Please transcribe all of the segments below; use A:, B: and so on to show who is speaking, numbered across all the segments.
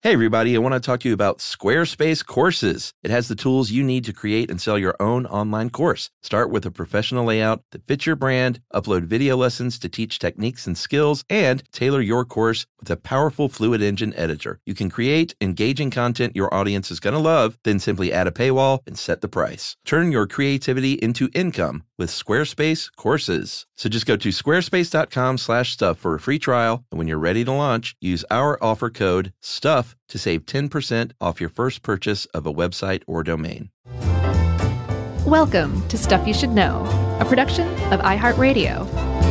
A: Hey, everybody, I want to talk to you about Squarespace Courses. It has the tools you need to create and sell your own online course. Start with a professional layout that fits your brand, upload video lessons to teach techniques and skills, and tailor your course with a powerful Fluid Engine editor. You can create engaging content your audience is going to love, then simply add a paywall and set the price. Turn your creativity into income with Squarespace Courses. So just go to squarespace.com slash stuff for a free trial. And when you're ready to launch, use our offer code STUFF to save 10% off your first purchase of a website or domain.
B: Welcome to Stuff You Should Know, a production of iHeartRadio.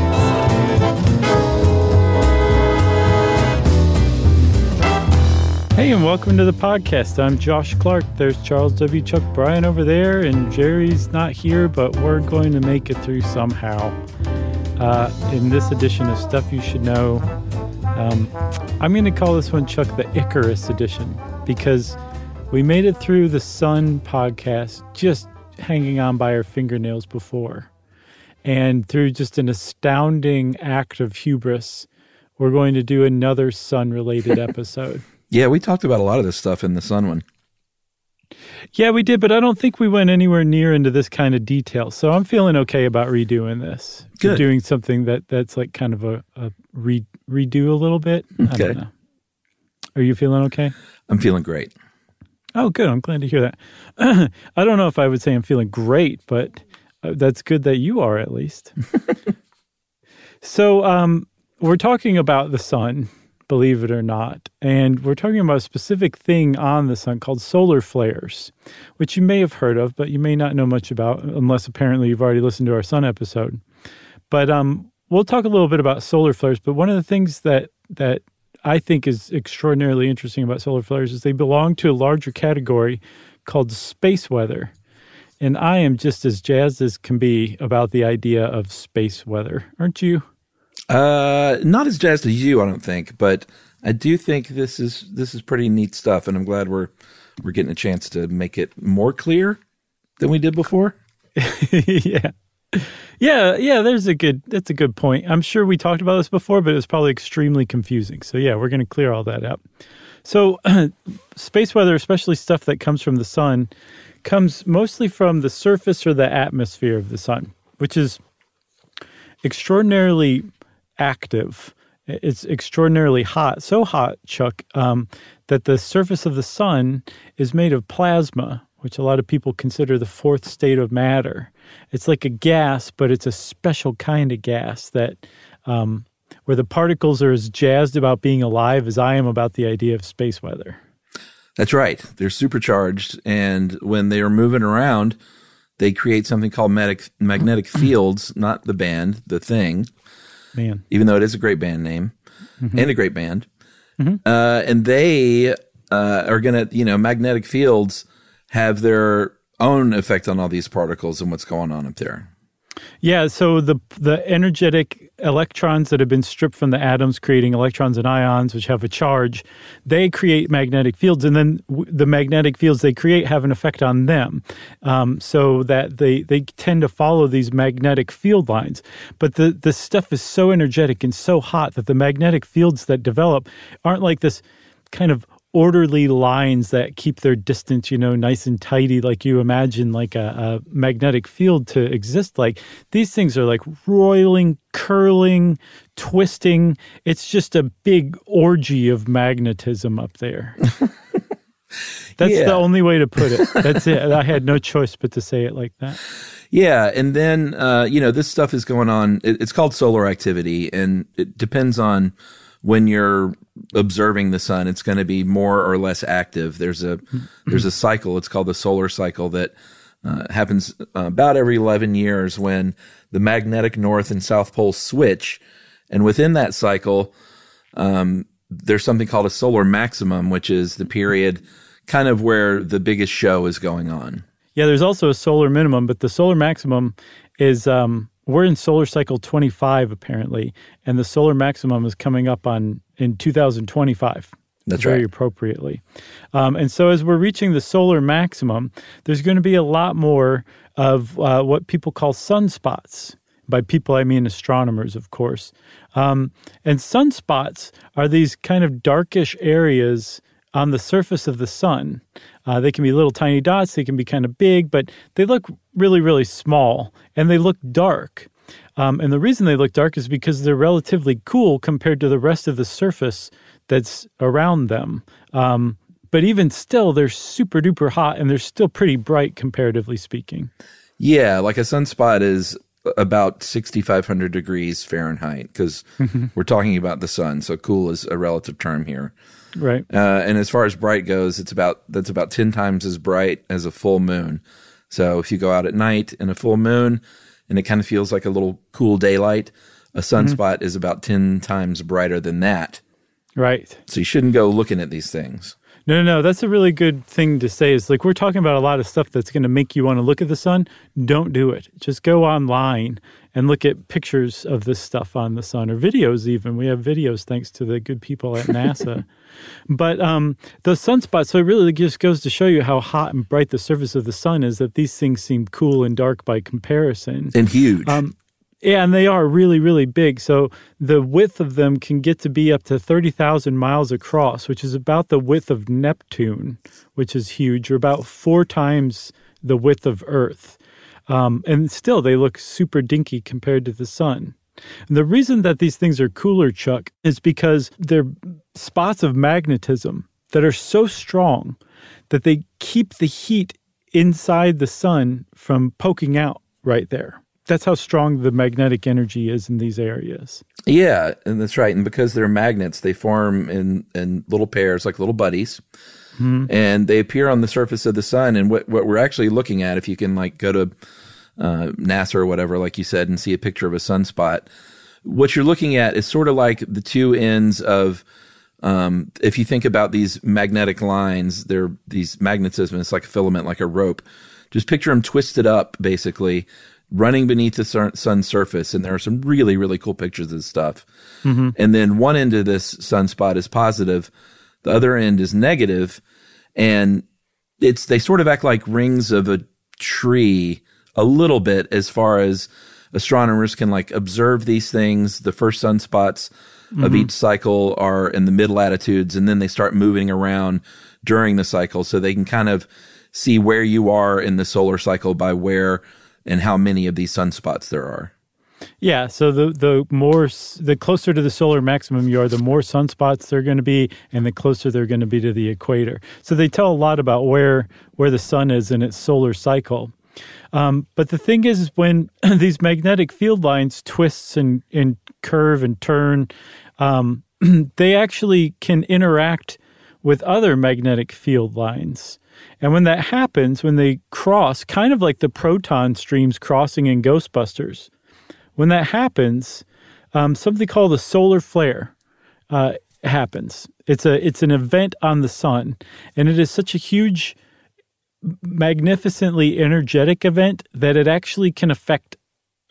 C: Hey, and welcome to the podcast. I'm Josh Clark. There's Charles W. Chuck Bryan over there, and Jerry's not here, but we're going to make it through somehow. Uh, in this edition of Stuff You Should Know, um, I'm going to call this one, Chuck, the Icarus edition, because we made it through the Sun podcast just hanging on by our fingernails before. And through just an astounding act of hubris, we're going to do another Sun related episode.
A: Yeah, we talked about a lot of this stuff in the Sun one.
C: Yeah, we did, but I don't think we went anywhere near into this kind of detail. So I'm feeling okay about redoing this.
A: Good.
C: Doing something that that's like kind of a, a re, redo a little bit. I
A: Okay.
C: don't know. Are you feeling okay?
A: I'm feeling great.
C: Oh, good. I'm glad to hear that. I don't know if I would say I'm feeling great, but uh, that's good that you are at least. so, um, we're talking about the sun, believe it or not, and we're talking about a specific thing on the sun called solar flares, which you may have heard of, but you may not know much about unless apparently you've already listened to our sun episode. But um, we'll talk a little bit about solar flares. But one of the things that that I think is extraordinarily interesting about solar flares is they belong to a larger category called space weather. And I am just as jazzed as can be about the idea of space weather, aren't you?
A: Uh, not as jazzed as you, I don't think, but I do think this is this is pretty neat stuff, and I'm glad we're we're getting a chance to make it more clear than we did before.
C: yeah. Yeah, yeah, there's a good that's a good point. I'm sure we talked about this before, but it was probably extremely confusing. So yeah, we're going to clear all that up. So space weather, especially stuff that comes from the sun, comes mostly from the surface or the atmosphere of the sun, which is extraordinarily active. It's extraordinarily hot, so hot, Chuck, um, that the surface of the sun is made of plasma, which a lot of people consider the fourth state of matter. It's like a gas, but it's a special kind of gas that um, where the particles are as jazzed about being alive as I am about the idea of space weather.
A: That's right. They're supercharged, and when they are moving around, they create something called magnetic magnetic fields. Not the band, the thing.
C: Man,
A: even though it is a great band name and a great band. Uh, and they uh, are going to, you know, magnetic fields have their own effect on all these particles and what's going on up there.
C: Yeah, so the the energetic electrons that have been stripped from the atoms, creating electrons and ions, which have a charge, they create magnetic fields, and then w- the magnetic fields they create have an effect on them, um, so that they they tend to follow these magnetic field lines. But the the stuff is so energetic and so hot that the magnetic fields that develop aren't like this kind of orderly lines that keep their distance, you know, nice and tidy, like you imagine like a, a magnetic field to exist like. These things are like roiling, curling, twisting. It's just a big orgy of magnetism up there. That's
A: Yeah.
C: the only way to put it. That's it. I had no choice but to say it like that.
A: Yeah, and then uh, you know this stuff is going on. It, it's called solar activity, and it depends on when you're observing the sun. It's going to be more or less active. There's a there's a cycle. It's called the solar cycle that uh, happens uh, about every 11 years when the magnetic north and south poles switch, and within that cycle, um, there's something called a solar maximum, which is the period kind of where the biggest show is going on.
C: Yeah, there's also a solar minimum, but the solar maximum is um, we're in solar cycle 25 apparently, and the solar maximum is coming up on in 2025.
A: That's right.
C: very
A: right.
C: appropriately. Um, and so, as we're reaching the solar maximum, there's going to be a lot more of uh, what people call sunspots. By people, I mean astronomers, of course. Um, and sunspots are these kind of darkish areas on the surface of the sun. Uh, they can be little tiny dots, they can be kind of big, but they look really, really small and they look dark. Um, and the reason they look dark is because they're relatively cool compared to the rest of the surface that's around them. Um, but even still, they're super duper hot and they're still pretty bright comparatively speaking.
A: Yeah, like a sunspot is about 6,500 degrees Fahrenheit because we're talking about the sun. So cool is a relative term here.
C: Right.
A: Uh, and as far as bright goes, it's about that's about 10 times as bright as a full moon. So if you go out at night in a full moon and it kind of feels like a little cool daylight, a sunspot is about 10 times brighter than that.
C: Right.
A: So you shouldn't go looking at these things.
C: No, no, no. That's a really good thing to say. Is like we're talking about a lot of stuff that's going to make you want to look at the sun. Don't do it. Just go online and look at pictures of this stuff on the sun or videos. Even we have videos thanks to the good people at NASA. But um, those sunspots. So it really just goes to show you how hot and bright the surface of the sun is. That these things seem cool and dark by comparison.
A: And huge.
C: Um, yeah, and they are really, really big. So the width of them can get to be up to 30,000 miles across, which is about the width of Neptune, which is huge, or about four times the width of Earth. Um, and still, they look super dinky compared to the sun. And the reason that these things are cooler, Chuck, is because they're spots of magnetism that are so strong that they keep the heat inside the sun from poking out right there. That's how strong the magnetic energy is in these areas.
A: Yeah, and that's right. And because they're magnets, they form in in little pairs, like little buddies, hmm. and they appear on the surface of the sun. And what what we're actually looking at, if you can like go to uh, NASA or whatever, like you said, and see a picture of a sunspot, what you're looking at is sort of like the two ends of. Um, if you think about these magnetic lines, they're these magnetism. It's like a filament, like a rope. Just picture them twisted up, basically, running beneath the sun, sun's surface. And there are some really, really cool pictures of this stuff. And then one end of this sunspot is positive, the other end is negative, and it's they sort of act like rings of a tree a little bit as far as astronomers can like observe these things. The first sunspots of mm-hmm. each cycle are in the mid latitudes, and then they start moving around during the cycle, so they can kind of see where you are in the solar cycle by where and how many of these sunspots there are.
C: Yeah, so the the more the closer to the solar maximum you are, the more sunspots there are going to be, and the closer they're going to be to the equator. So they tell a lot about where where the sun is in its solar cycle. Um, but the thing is, when these magnetic field lines twists and, and curve and turn, um, they actually can interact with other magnetic field lines. And when that happens, when they cross, kind of like the proton streams crossing in Ghostbusters, when that happens, um, something called a solar flare uh, happens. It's a it's an event on the sun, and it is such a huge, magnificently energetic event that it actually can affect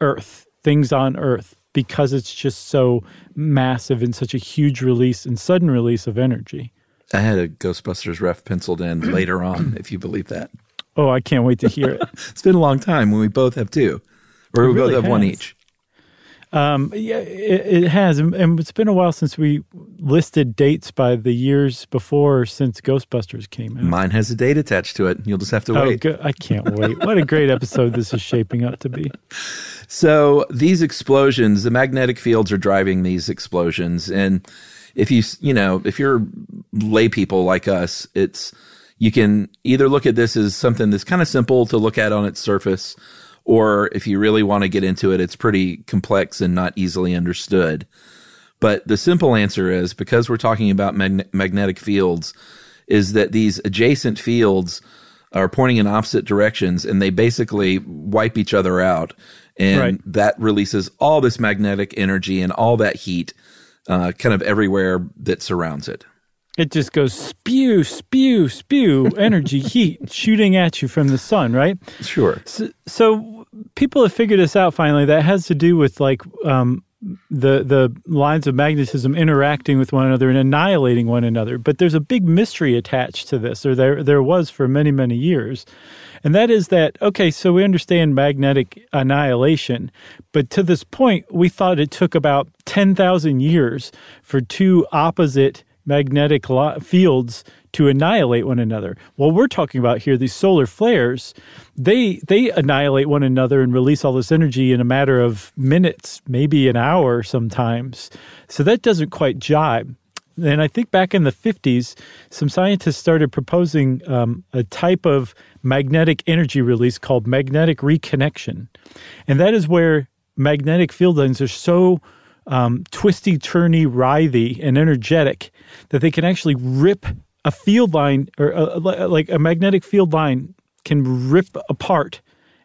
C: Earth, things on Earth, because it's just so massive and such a huge release and sudden release of energy.
A: I had a Ghostbusters ref penciled in later on, if you believe that.
C: Oh, I can't wait to hear it.
A: It's been a long time when we both have two, or
C: It
A: we both
C: really
A: have one each.
C: Um, yeah, it, it has, and it's been a while since we listed dates by the years before since Ghostbusters came out.
A: Mine has a date attached to it. You'll just have to
C: Oh,
A: wait.
C: good. I can't wait! What a great episode this is shaping up to be.
A: So these explosions, the magnetic fields are driving these explosions, and if you you know if you're lay people like us, it's you can either look at this as something that's kind of simple to look at on its surface, or if you really want to get into it, it's pretty complex and not easily understood. But the simple answer is because we're talking about magne- magnetic fields, is that these adjacent fields are pointing in opposite directions and they basically wipe each other out. And
C: Right.
A: that releases all this magnetic energy and all that heat uh, kind of everywhere that surrounds it.
C: It just goes spew, spew, spew, energy, heat shooting at you from the sun, right?
A: Sure.
C: So, so people have figured this out finally. That has to do with like um, the the lines of magnetism interacting with one another and annihilating one another. But there's a big mystery attached to this, or there there was for many many years, and that is that okay. So we understand magnetic annihilation, but to this point, we thought it took about ten thousand years for two opposite magnetic fields to annihilate one another. What we're talking about here, these solar flares, they they annihilate one another and release all this energy in a matter of minutes, maybe an hour sometimes. So that doesn't quite jibe. And I think back in the 50s, some scientists started proposing um, a type of magnetic energy release called magnetic reconnection. And that is where magnetic field lines are so um, twisty, turny, writhy, and energetic that they can actually rip a field line or a, like a magnetic field line can rip apart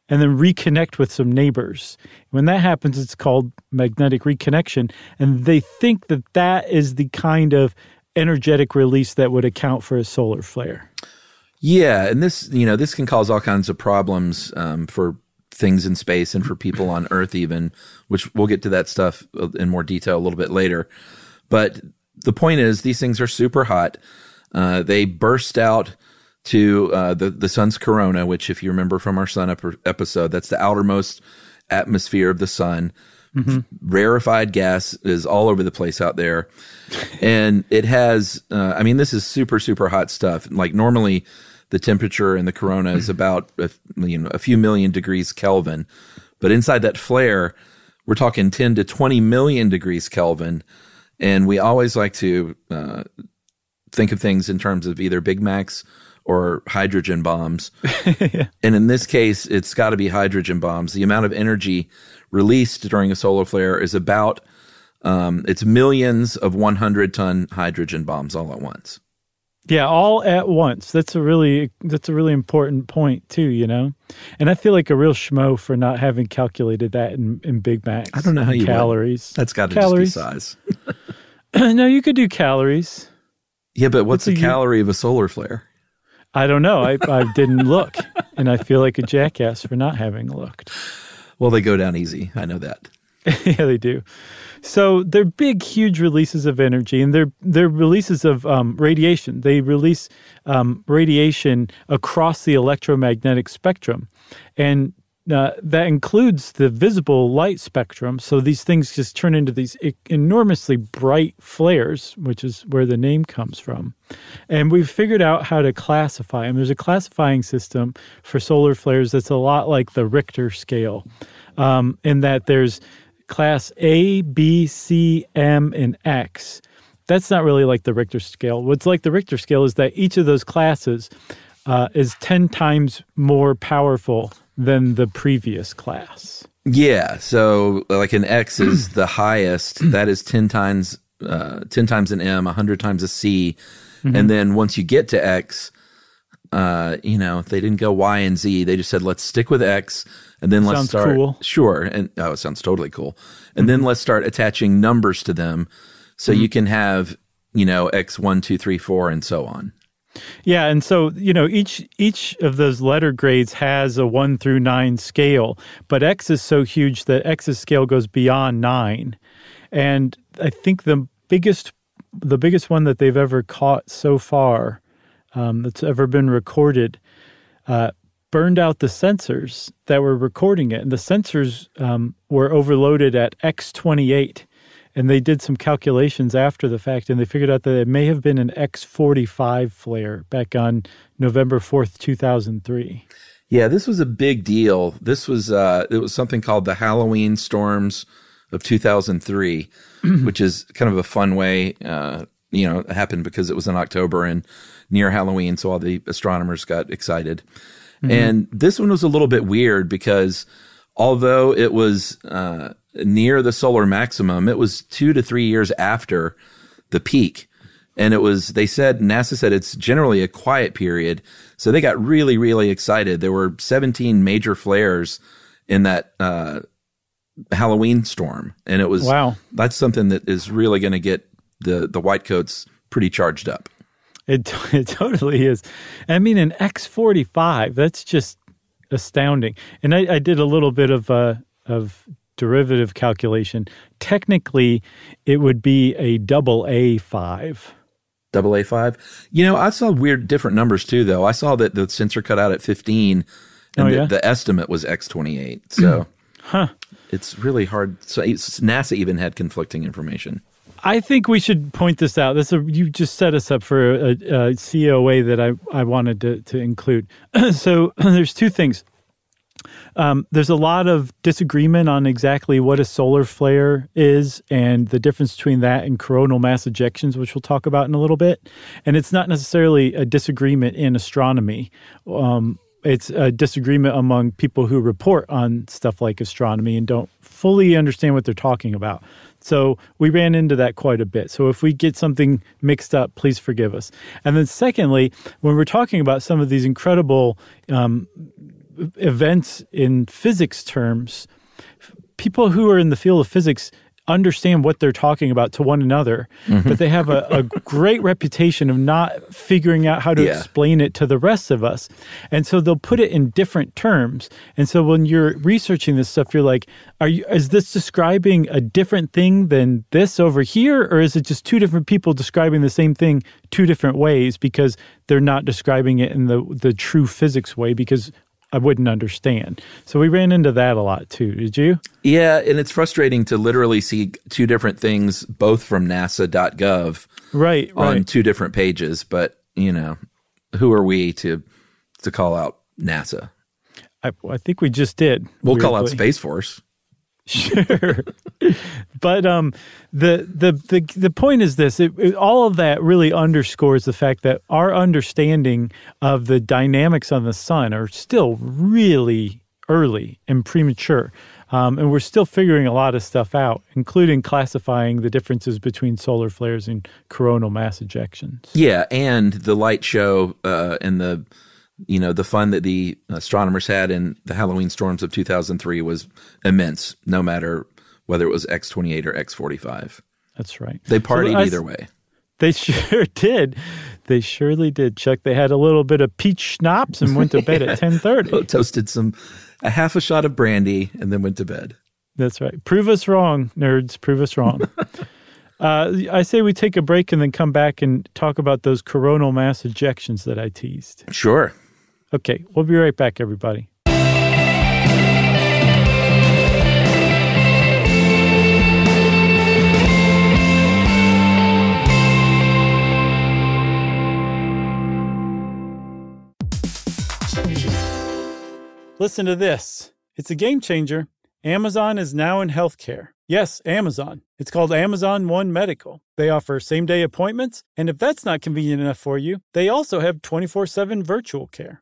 C: and then reconnect with some neighbors. When that happens, it's called magnetic reconnection. And they think that that is the kind of energetic release that would account for a solar flare.
A: Yeah, and this you know this can cause all kinds of problems um, for things in space and for people on Earth, even. Which we'll get to that stuff in more detail a little bit later. But the point is, these things are super hot. Uh, they burst out to uh, the the sun's corona, which, if you remember from our sun episode, that's the outermost atmosphere of the sun. Mm-hmm. Rarefied gas is all over the place out there, and it has. Uh, I mean, this is super super hot stuff. Like normally, the temperature in the corona is about a, you know a few million degrees Kelvin, but inside that flare, we're talking ten to twenty million degrees Kelvin, and we always like to uh, think of things in terms of either Big Macs or hydrogen bombs. yeah. And in this case, it's got to be hydrogen bombs. The amount of energy released during a solar flare is about um, it's millions of 100 ton hydrogen bombs all at once.
C: Yeah, all at once. That's a really that's a really important point too, you know. And I feel like a real schmo for not having calculated that in, in Big Macs.
A: I don't know how you
C: calories.
A: Would. That's got to just be size.
C: no, you could do calories.
A: Yeah, but what's the calorie of a solar flare?
C: I don't know. I, I didn't look, and I feel like a jackass for not having looked.
A: Well, they go down easy. I know that.
C: yeah, they do. So they're big, huge releases of energy, and they're they're releases of um, radiation. They release um, radiation across the electromagnetic spectrum, and uh, that includes the visible light spectrum. So these things just turn into these enormously bright flares, which is where the name comes from. And we've figured out how to classify them. There's a classifying system for solar flares that's a lot like the Richter scale, um, in that there's class A, B, C, M, and X. That's not really like the Richter scale. What's like the Richter scale is that each of those classes uh, is 10 times more powerful than the previous class.
A: Yeah, so like an X is the highest. That is ten times, uh, ten times an M, hundred times a C, mm-hmm. and then once you get to X, uh, you know they didn't go Y and Z. They just said let's stick with X, and then let's start.
C: Cool.
A: Sure, and oh, it sounds totally cool. And mm-hmm. then let's start attaching numbers to them, so mm-hmm. you can have you know X one, two, three, four, and so on.
C: Yeah, and so you know each each of those letter grades has a one through nine scale, but X is so huge that X's scale goes beyond nine, and I think the biggest the biggest one that they've ever caught so far um, that's ever been recorded uh, burned out the sensors that were recording it, and the sensors um, were overloaded at X twenty eight and they did some calculations after the fact and they figured out that it may have been an X45 flare back on November 4th, 2003.
A: Yeah, this was a big deal. This was uh, it was something called the Halloween storms of 2003, which is kind of a fun way. Uh, you know, it happened because it was in October and near Halloween, so all the astronomers got excited. Mm-hmm. And this one was a little bit weird because although it was uh, near the solar maximum. It was two to three years after the peak. And it was, they said, NASA said it's generally a quiet period. So they got really, really excited. There were 17 major flares in that uh, Halloween storm. And it was,
C: wow,
A: that's something that is really going to get the, the white coats pretty charged up.
C: It, it totally is. I mean, an X45, that's just astounding. And I, I did a little bit of uh, of derivative calculation. Technically, it would be a double A five.
A: Double A five. You know, I saw weird different numbers too, though. I saw that the sensor cut out at fifteen, and
C: Oh,
A: the,
C: yeah?
A: the estimate was X twenty eight. So,
C: Huh.
A: it's really hard. So NASA even had conflicting information.
C: I think we should point this out. This is, you just set us up for a, a COA that I, I wanted to, to include. so there's two things. Um, there's a lot of disagreement on exactly what a solar flare is and the difference between that and coronal mass ejections, which we'll talk about in a little bit. And it's not necessarily a disagreement in astronomy. Um, it's a disagreement among people who report on stuff like astronomy and don't fully understand what they're talking about. So we ran into that quite a bit. So if we get something mixed up, please forgive us. And then, secondly, when we're talking about some of these incredible um, events in physics terms, people who are in the field of physics understand what they're talking about to one another, mm-hmm. but they have a, a great reputation of not figuring out how to
A: Yeah.
C: explain it to the rest of us. And so they'll put it in different terms. And so when you're researching this stuff, you're like, are you is this describing a different thing than this over here? Or is it just two different people describing the same thing two different ways because they're not describing it in the the true physics way because I wouldn't understand. So we ran into that a lot too. Did you?
A: Yeah, and it's frustrating to literally see two different things, both from NASA.gov,
C: Right,
A: on
C: right.
A: two different pages. But you know, who are we to to call out NASA?
C: I, I think we just did.
A: We'll call out. Space Force.
C: Sure. but um, the, the the the point is this: it, it- all of that really underscores the fact that our understanding of the dynamics on the sun are still really early and premature. Um, and we're still figuring a lot of stuff out, including classifying the differences between solar flares and coronal mass ejections.
A: Yeah, and the light show uh, and the you know the fun that the astronomers had in the Halloween storms of 2003 was immense. No matter whether it was X28 or X45,
C: That's right.
A: they
C: So
A: partied
C: I-
A: either way.
C: They sure did. They surely did, Chuck. They had a little bit of peach schnapps and went to bed at ten thirty.
A: Toasted some a half a shot of brandy and then went to bed.
C: That's right. Prove us wrong, nerds. Prove us wrong. uh, I say we take a break and then come back and talk about those coronal mass ejections that I teased.
A: Sure.
C: Okay, we'll be right back, everybody. Listen to this. It's a game changer. Amazon is now in healthcare. Yes, Amazon. It's called Amazon One Medical. They offer same day appointments, and if that's not convenient enough for you, they also have 24 7 virtual care.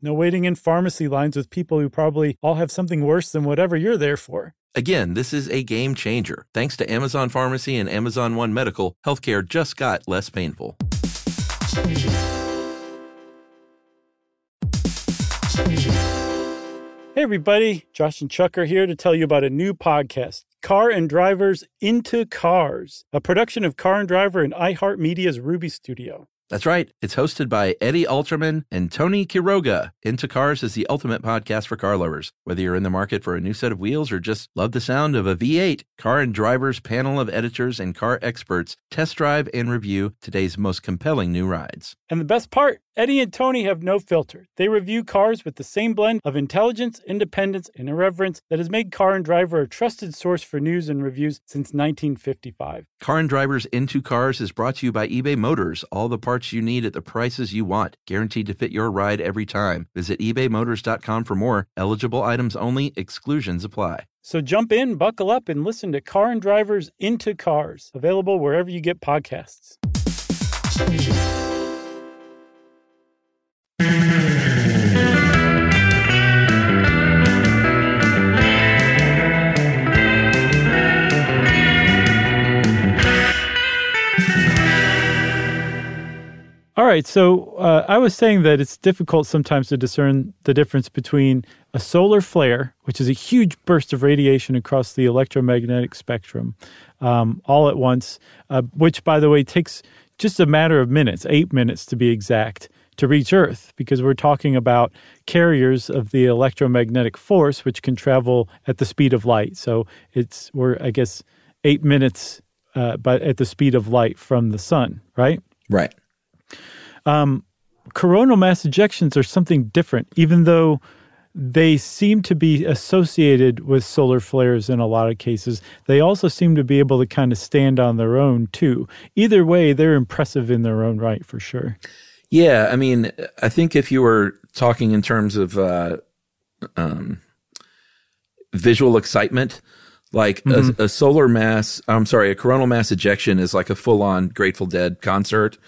C: No waiting in pharmacy lines with people who probably all have something worse than whatever you're there for.
A: Again, this is a game changer. Thanks to Amazon Pharmacy and Amazon One Medical, healthcare just got less painful.
C: Hey, everybody. Josh and Chuck are here to tell you about a new podcast, Car and Drivers Into Cars, a production of Car and Driver and iHeartMedia's Ruby Studio.
A: That's right. It's hosted by Eddie Alterman and Tony Quiroga. Into Cars is the ultimate podcast for car lovers. Whether you're in the market for a new set of wheels or just love the sound of a V8, Car and Driver's panel of editors and car experts test drive and review today's most compelling new rides.
C: And the best part, Eddie and Tony have no filter. They review cars with the same blend of intelligence, independence, and irreverence that has made Car and Driver a trusted source for news and reviews since 1955.
A: Car and Drivers Into Cars is brought to you by eBay Motors. All the parts you need at the prices you want, guaranteed to fit your ride every time. Visit ebaymotors.com for more. Eligible items only, exclusions apply.
C: So jump in, buckle up, and listen to Car and Drivers Into Cars, available wherever you get podcasts. Right. So uh, I was saying that it's difficult sometimes to discern the difference between a solar flare, which is a huge burst of radiation across the electromagnetic spectrum, um, all at once, uh, which, by the way, takes just a matter of minutes, eight minutes to be exact, to reach Earth, because we're talking about carriers of the electromagnetic force, which can travel at the speed of light. So it's we're I guess eight minutes, uh, but at the speed of light from the sun, right?
A: Right.
C: Um, coronal mass ejections are something different, even though they seem to be associated with solar flares in a lot of cases. They also seem to be able to kind of stand on their own too. Either way, they're impressive in their own right for sure.
A: Yeah, I mean, I think if you were talking in terms of uh, um, visual excitement, like mm-hmm. a, a, solar mass, I'm sorry, a coronal mass ejection is like a full on Grateful Dead concert.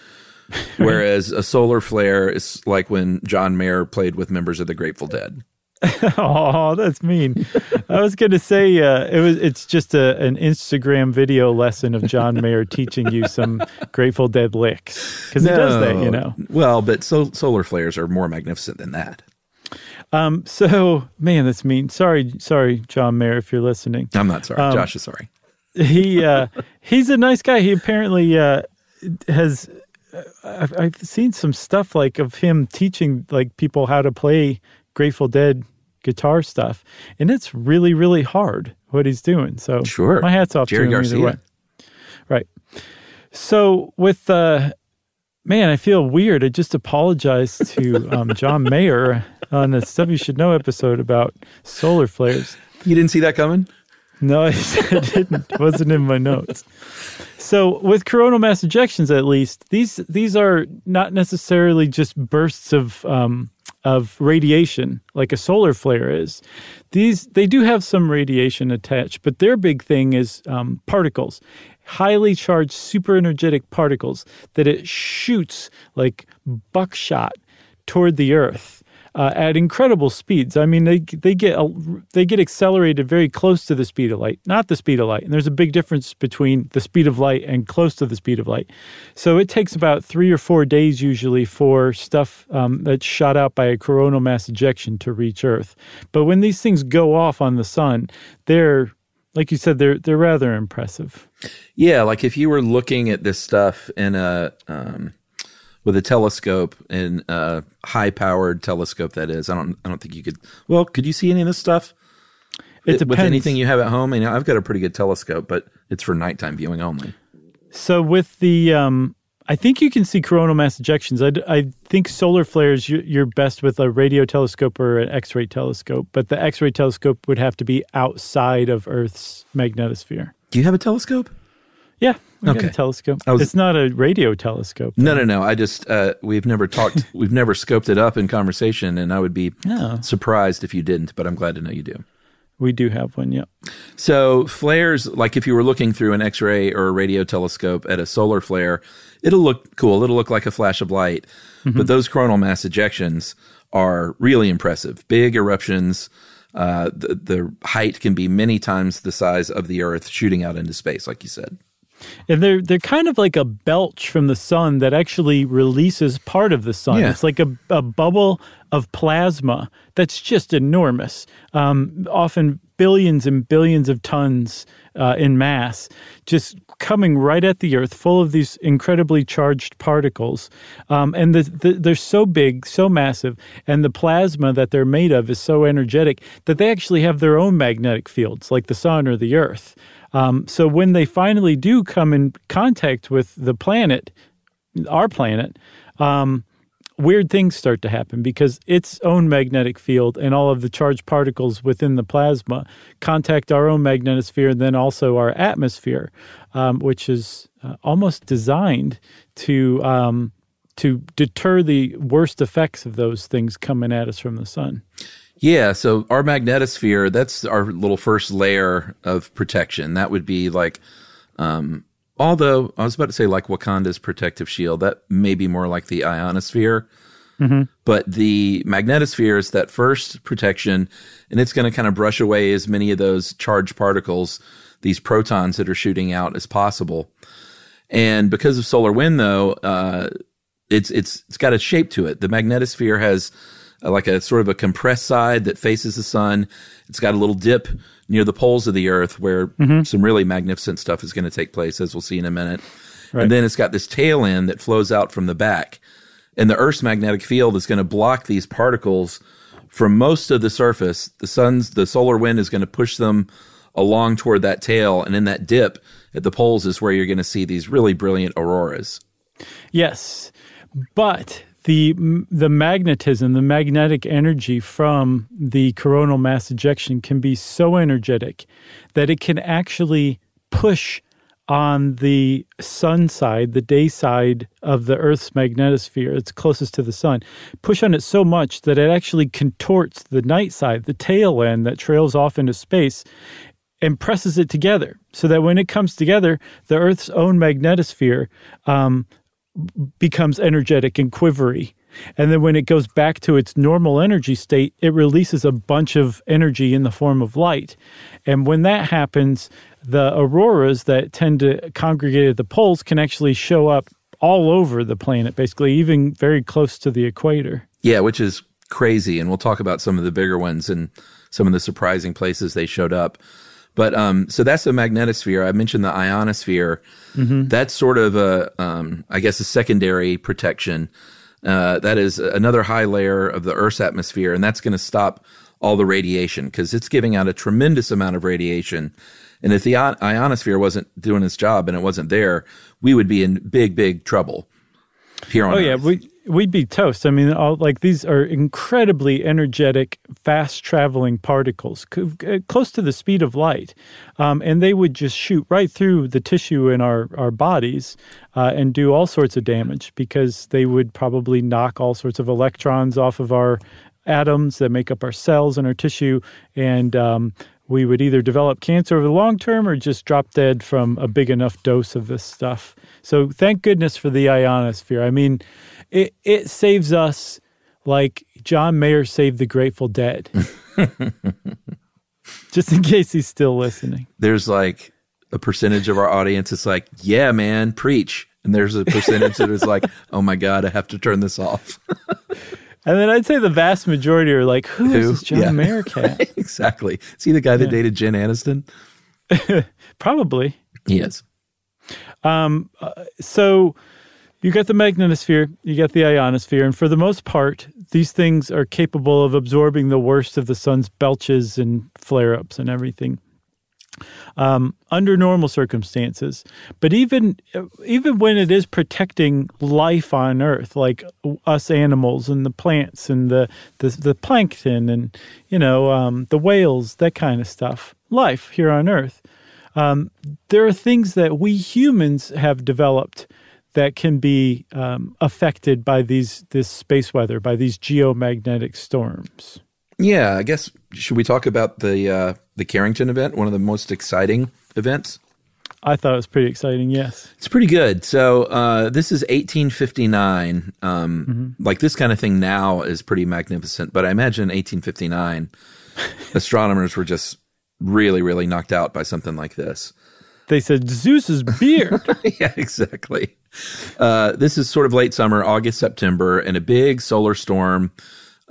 A: Whereas a solar flare is like when John Mayer played with members of the Grateful Dead.
C: oh, that's mean. I was going to say uh, it was. It's just a, an Instagram video lesson of John Mayer teaching you some Grateful Dead licks because no, he does that, you know.
A: Well, but so, solar flares are more magnificent than that.
C: Um. So, man, that's mean. Sorry, sorry, John Mayer, if you're listening.
A: I'm not sorry. Um, Josh is sorry.
C: He uh, he's a nice guy. He apparently uh, has. I've, I've seen some stuff like of him teaching like people how to play Grateful Dead guitar stuff, and it's really really hard what he's doing. So
A: sure,
C: my hats off
A: Jerry
C: to him
A: Garcia.
C: either way. Right. So with uh, man, I feel weird. I just apologized to um, John Mayer on the stuff you should know episode about solar flares.
A: You didn't see that coming?
C: No, I didn't. It wasn't in my notes. So with coronal mass ejections, at least these these are not necessarily just bursts of um, of radiation like a solar flare is. These they do have some radiation attached, but their big thing is um, particles, highly charged super energetic particles that it shoots like buckshot toward the Earth uh, at incredible speeds. I mean, they they get they get accelerated very close to the speed of light, not the speed of light. And there's a big difference between the speed of light and close to the speed of light. So it takes about three or four days usually for stuff um, that's shot out by a coronal mass ejection to reach Earth. But when these things go off on the sun, they're like you said, they're they're rather impressive.
A: Yeah, like if you were looking at this stuff in a um, with a telescope and a high powered telescope that is. I don't I don't think you could well, could you see any of this stuff?
C: It depends.
A: With anything you have at home, I mean, I've got a pretty good telescope, but it's for nighttime viewing only.
C: So with the, um, I think you can see coronal mass ejections. I, I think solar flares you're best with a radio telescope or an X-ray telescope, but the X-ray telescope would have to be outside of Earth's magnetosphere.
A: Do you have a telescope?
C: Yeah, we okay. got a telescope. Was, it's not a radio telescope.
A: Though. No, no, no. I just uh, we've never talked. we've never scoped it up in conversation, and I would be surprised if you didn't. But I'm glad to know you do.
C: We do have one. Yeah.
A: So flares, like if you were looking through an X-ray or a radio telescope at a solar flare, it'll look cool. It'll look like a flash of light. Mm-hmm. But those coronal mass ejections are really impressive. Big eruptions. Uh, the, the height can be many times the size of the Earth shooting out into space, like you said.
C: And they're they're kind of like a belch from the sun that actually releases part of the sun. Yeah. It's like a, a bubble of plasma that's just enormous, um, often billions and billions of tons uh, in mass, just coming right at the Earth, full of these incredibly charged particles. Um, and the, the, they're so big, so massive, and the plasma that they're made of is so energetic that they actually have their own magnetic fields, like the sun or the Earth. Um, so when they finally do come in contact with the planet, our planet, um, weird things start to happen because its own magnetic field and all of the charged particles within the plasma contact our own magnetosphere and then also our atmosphere, um, which is uh, almost designed to um, to deter the worst effects of those things coming at us from the sun.
A: Yeah, so our magnetosphere, that's our little first layer of protection. That would be like, um, although I was about to say like Wakanda's protective shield, that may be more like the ionosphere. Mm-hmm. But the magnetosphere is that first protection, and it's going to kind of brush away as many of those charged particles, these protons that are shooting out, as possible. And because of solar wind, though, uh, it's it's it's got a shape to it. The magnetosphere has like a sort of a compressed side that faces the sun. It's got a little dip near the poles of the Earth where mm-hmm. some really magnificent stuff is going to take place, as we'll see in a minute. Right. And then it's got this tail end that flows out from the back. And the Earth's magnetic field is going to block these particles from most of the surface. The sun's, the solar wind is going to push them along toward that tail. And in that dip at the poles is where you're going to see these really brilliant auroras.
C: Yes. But the the magnetism, the magnetic energy from the coronal mass ejection can be so energetic that it can actually push on the sun side, the day side of the Earth's magnetosphere, it's closest to the sun, push on it so much that it actually contorts the night side, the tail end that trails off into space, and presses it together so that when it comes together, the Earth's own magnetosphere um, becomes energetic and quivery. And then when it goes back to its normal energy state, it releases a bunch of energy in the form of light. And when that happens, the auroras that tend to congregate at the poles can actually show up all over the planet, basically, even very close to the equator.
A: Yeah, which is crazy. And we'll talk about some of the bigger ones and some of the surprising places they showed up. But um, so that's the magnetosphere. I mentioned the ionosphere. Mm-hmm. That's sort of a, um, I guess, a secondary protection. Uh, that is another high layer of the Earth's atmosphere, and that's going to stop all the radiation because it's giving out a tremendous amount of radiation. And if the ionosphere wasn't doing its job and it wasn't there, we would be in big, big trouble here on
C: oh,
A: Earth.
C: yeah. We, we'd be toast. I mean, all, like these are incredibly energetic, fast traveling particles, c- close to the speed of light. Um, and they would just shoot right through the tissue in our, our bodies uh, and do all sorts of damage because they would probably knock all sorts of electrons off of our atoms that make up our cells and our tissue. And um, we would either develop cancer over the long term or just drop dead from a big enough dose of this stuff. So thank goodness for the ionosphere. I mean, it, it saves us like John Mayer saved the Grateful Dead. just in case he's still listening.
A: There's like a percentage of our audience It's like, yeah, man, preach. And there's a percentage that is like, oh my God, I have to turn this off.
C: And then I'd say the vast majority are like, Who, Who? is this John yeah. Mayer cat?
A: exactly. Is he the guy that dated Jen Aniston?
C: Probably.
A: He is.
C: Um, uh, so you get the magnetosphere, you get the ionosphere, and for the most part, these things are capable of absorbing the worst of the sun's belches and flare ups and everything um, under normal circumstances. But even even when it is protecting life on Earth, like us animals and the plants and the the, the plankton and you know um, the whales, that kind of stuff, life here on Earth, um, there are things that we humans have developed that can be um, affected by these this space weather, by these geomagnetic storms.
A: Yeah, I guess should we talk about the uh, the Carrington event, one of the most exciting events?
C: I thought it was pretty exciting. Yes,
A: it's pretty good. So uh, this is 1859. Um, mm-hmm. Like this kind of thing now is pretty magnificent, but I imagine 1859 astronomers were just really, really knocked out by something like this.
C: They said Zeus's beard.
A: yeah, exactly. Uh, this is sort of late summer, August, September, and a big solar storm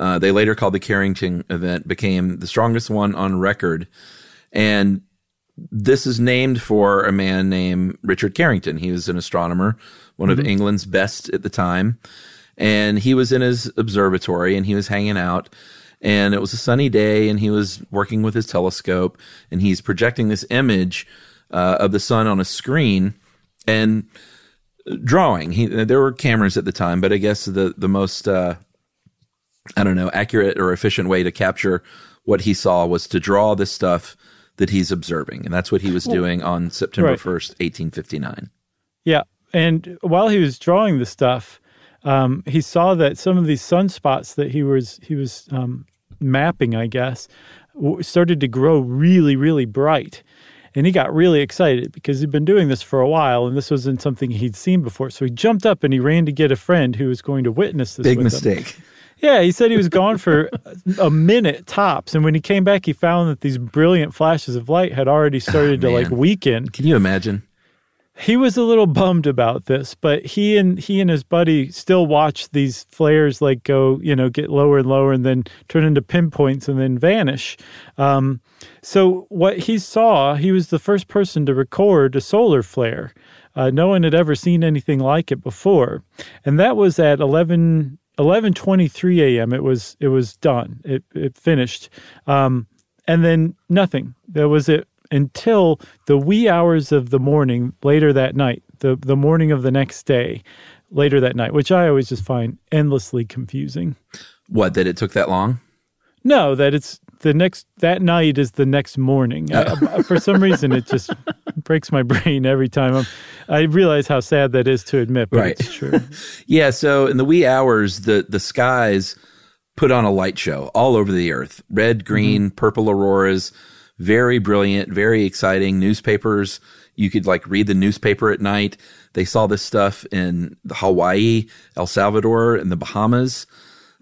A: uh, they later called the Carrington event, became the strongest one on record. And this is named for a man named Richard Carrington. He was an astronomer, one mm-hmm. of England's best at the time. And he was in his observatory and he was hanging out. And it was a sunny day and he was working with his telescope and he's projecting this image uh, of the sun on a screen and drawing. He, there were cameras at the time, but I guess the, the most, uh, I don't know, accurate or efficient way to capture what he saw was to draw the stuff that he's observing. And that's what he was doing on September right. 1st, 1859.
C: Yeah. And while he was drawing the stuff, um, he saw that some of these sunspots that he was he was um, mapping, I guess, started to grow really, really bright. And he got really excited because he'd been doing this for a while and this wasn't something he'd seen before. So he jumped up and he ran to get a friend who was going to witness this.
A: Big mistake.
C: Him. Yeah, he said he was gone for a minute tops, and when he came back, he found that these brilliant flashes of light had already started oh, to like weaken.
A: Can you imagine?
C: He was a little bummed about this, but he and he and his buddy still watched these flares like go, you know, get lower and lower, and then turn into pinpoints and then vanish. Um, so what he saw, he was the first person to record a solar flare. Uh, no one had ever seen anything like it before, and that was at 11 11:23 a.m. It was it was done. It it finished, um, and then nothing. That was it until the wee hours of the morning later that night, the the morning of the next day, later that night, which I always just find endlessly confusing.
A: What that it took that long?
C: No, that it's the next that night is the next morning. I, for some reason, it just breaks my brain every time. I'm, I realize how sad that is to admit, but
A: Right.
C: it's true.
A: Yeah, so in the wee hours, the the skies put on a light show all over the earth. Red, green, mm-hmm. purple auroras, very brilliant, very exciting. Newspapers, you could like read the newspaper at night. They saw this stuff in Hawaii, El Salvador, and the Bahamas.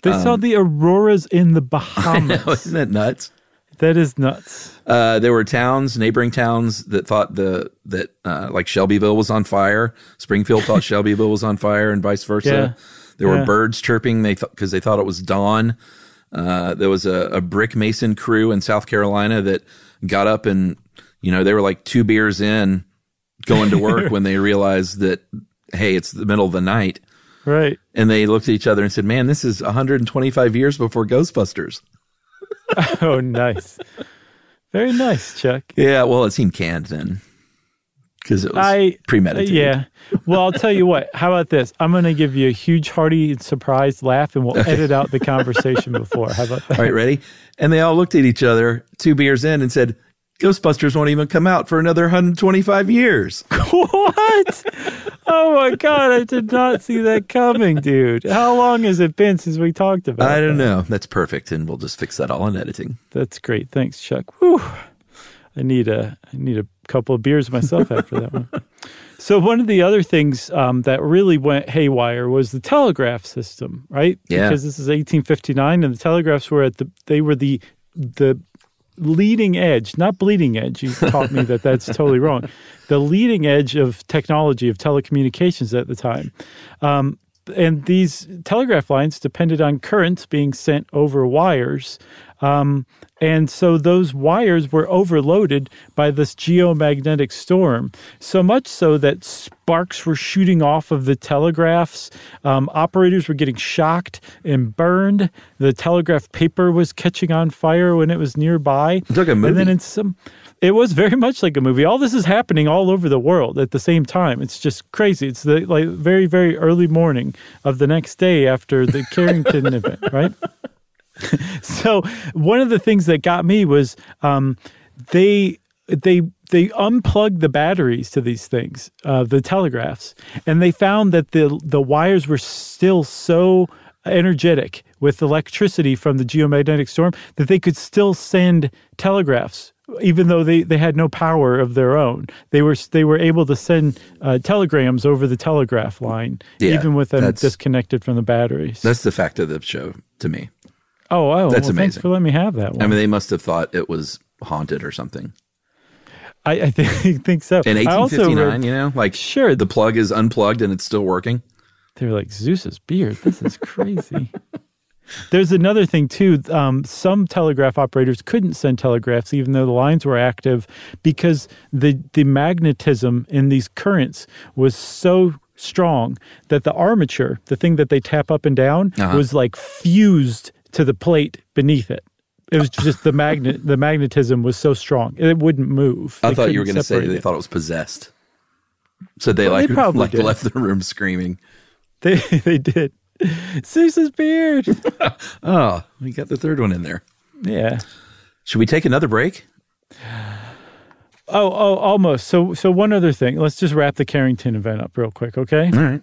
C: They saw the auroras in the Bahamas.
A: Isn't that nuts?
C: that is nuts.
A: Uh, there were towns, neighboring towns that thought the that uh, like Shelbyville was on fire. Springfield thought Shelbyville was on fire, and vice versa.
C: Yeah.
A: There were birds chirping. They thought because they thought it was dawn. Uh, there was a, a brick mason crew in South Carolina that got up and you know they were like two beers in, going to work when they realized that hey, it's the middle of the night,
C: Right.
A: and they looked at each other and said, "Man, this is 125 years before Ghostbusters."
C: Oh, nice. Very nice, Chuck.
A: Yeah, well, it seemed canned then because it was
C: I
A: premeditated.
C: Yeah. Well, I'll tell you what. How about this? I'm going to give you a huge, hearty, and surprised laugh, and we'll edit out the conversation before. How about that?
A: All right, ready? And they all looked at each other, two beers in, and said, Ghostbusters won't even come out for another 125 years.
C: What? Oh my god! I did not see that coming, dude. How long has it been since we talked about? It?
A: I don't
C: that?
A: know. That's perfect. And we'll just fix that all in editing.
C: That's great. Thanks, Chuck. Whew. I need a I need a couple of beers myself after that one. So one of the other things um, that really went haywire was the telegraph system, right?
A: Yeah.
C: Because this is 1859, and the telegraphs were at the they were the the leading edge, not bleeding edge. You taught me that that's totally wrong. The leading edge of technology of telecommunications at the time. Um, and these telegraph lines depended on currents being sent over wires. Um, and so those wires were overloaded by this geomagnetic storm, so much so that sparks were shooting off of the telegraphs. Um, operators were getting shocked and burned. The telegraph paper was catching on fire when it was nearby.
A: It's like a
C: And then in some, it was very much like a movie. All this is happening all over the world at the same time. It's just crazy. It's the like very very early morning of the next day after the Carrington event, right? so one of the things that got me was um, they they they unplugged the batteries to these things, uh, the telegraphs, and they found that the the wires were still so energetic with electricity from the geomagnetic storm that they could still send telegraphs even though they, they had no power of their own they were they were able to send uh, telegrams over the telegraph line
A: Yeah,
C: even with them disconnected from the batteries
A: That's the fact of the show to me.
C: oh oh
A: that's
C: well, thanks
A: amazing.
C: for letting me have that one
A: I mean, they must have thought it was haunted or something.
C: I, I think, think so.
A: In
C: I
A: 1859,
C: read-
A: you know, like
C: Sure.
A: the plug is unplugged and it's still working.
C: they were like Zeus's beard. This is crazy. There's another thing too. Um, some telegraph operators couldn't send telegraphs even though the lines were active because the the magnetism in these currents was so strong that the armature, the thing that they tap up and down,
A: Uh-huh.
C: was like fused to the plate beneath it. It was just the magnet. The magnetism was so strong it wouldn't move.
A: I
C: They
A: thought you were going to say they
C: it.
A: thought it was possessed. So they
C: Well, they
A: like,
C: probably
A: like left the room screaming.
C: They they did. Zeus's beard.
A: Oh, we got the third one in there.
C: Yeah.
A: Should we take another break?
C: Oh, oh, almost. So, so one other thing. Let's just wrap the Carrington event up real quick, okay?
A: All right.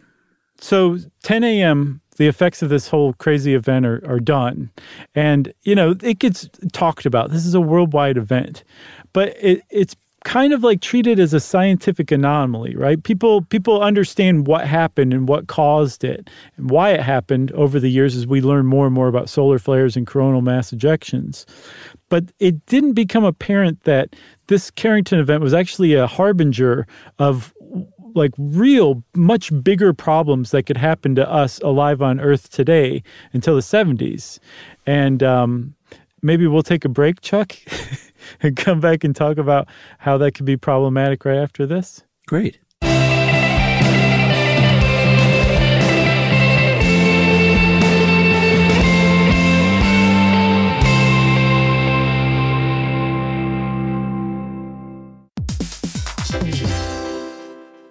C: So, 10 a.m. The effects of this whole crazy event are, are done, and you know it gets talked about. This is a worldwide event, but it, it's kind of like treated as a scientific anomaly, right? People people understand what happened and what caused it and why it happened over the years as we learn more and more about solar flares and coronal mass ejections. But it didn't become apparent that this Carrington event was actually a harbinger of like real much bigger problems that could happen to us alive on Earth today until the 70s. And um, maybe we'll take a break, Chuck, and come back and talk about how that could be problematic right after this.
A: Great.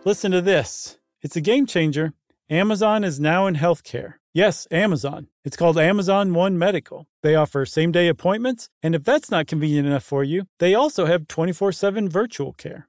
C: Listen to this. It's a game changer. Amazon is now in healthcare. Yes, Amazon. It's called Amazon One Medical. They offer same day appointments, and if that's not convenient enough for you, they also have 24 7 virtual care.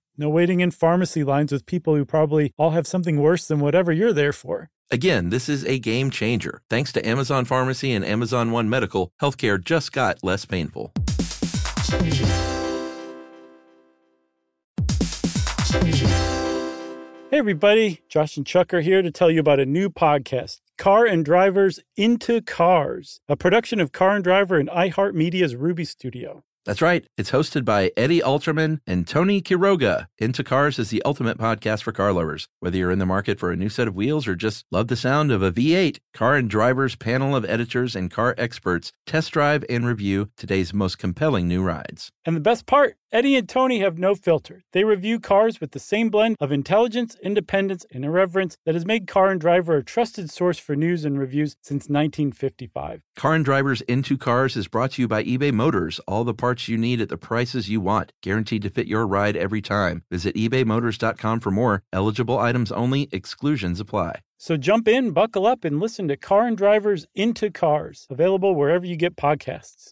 C: No waiting in pharmacy lines with people who probably all have something worse than whatever you're there for.
A: Again, this is a game changer. Thanks to Amazon Pharmacy and Amazon One Medical, healthcare just got less painful.
C: Hey, everybody. Josh and Chuck are here to tell you about a new podcast, Car and Drivers Into Cars, a production of Car and Driver and iHeartMedia's Ruby Studio.
A: That's right. It's hosted by Eddie Alterman and Tony Quiroga. Into Cars is the ultimate podcast for car lovers. Whether you're in the market for a new set of wheels or just love the sound of a V8, Car and Driver's panel of editors and car experts test drive and review today's most compelling new rides.
C: And the best part, Eddie and Tony have no filter. They review cars with the same blend of intelligence, independence, and irreverence that has made Car and Driver a trusted source for news and reviews since 1955.
A: Car and Drivers Into Cars is brought to you by eBay Motors. All the parts you need at the prices you want, guaranteed to fit your ride every time. Visit ebaymotors.com for more. Eligible items only, exclusions apply.
C: So jump in, buckle up, and listen to Car and Drivers Into Cars, available wherever you get podcasts.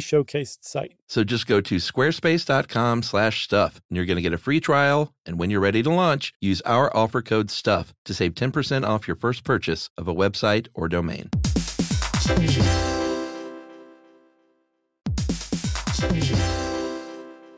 C: showcased site.
A: So just go to squarespace.com slash stuff and you're going to get a free trial. And when you're ready to launch, use our offer code STUFF to save 10% off your first purchase of a website or domain.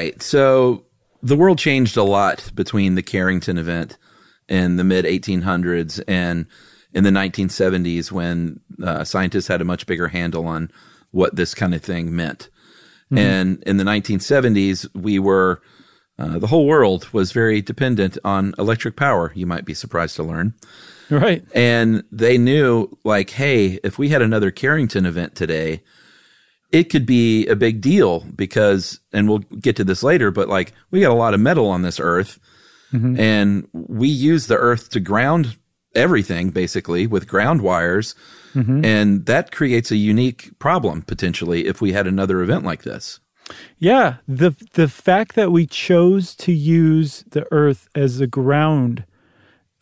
A: right. So the world changed a lot between the Carrington event in the mid 1800s and in the 1970s when uh, scientists had a much bigger handle on what this kind of thing meant. Mm-hmm. And in the 1970s, we were, uh, the whole world was very dependent on electric power, you might be surprised to learn.
C: Right.
A: And they knew, like, hey, if we had another Carrington event today, it could be a big deal because, and we'll get to this later, but like we got a lot of metal on this earth mm-hmm. and we use the earth to ground everything basically with ground wires. Mm-hmm. And that creates a unique problem potentially if we had another event like this.
C: Yeah, the the fact that we chose to use the earth as a ground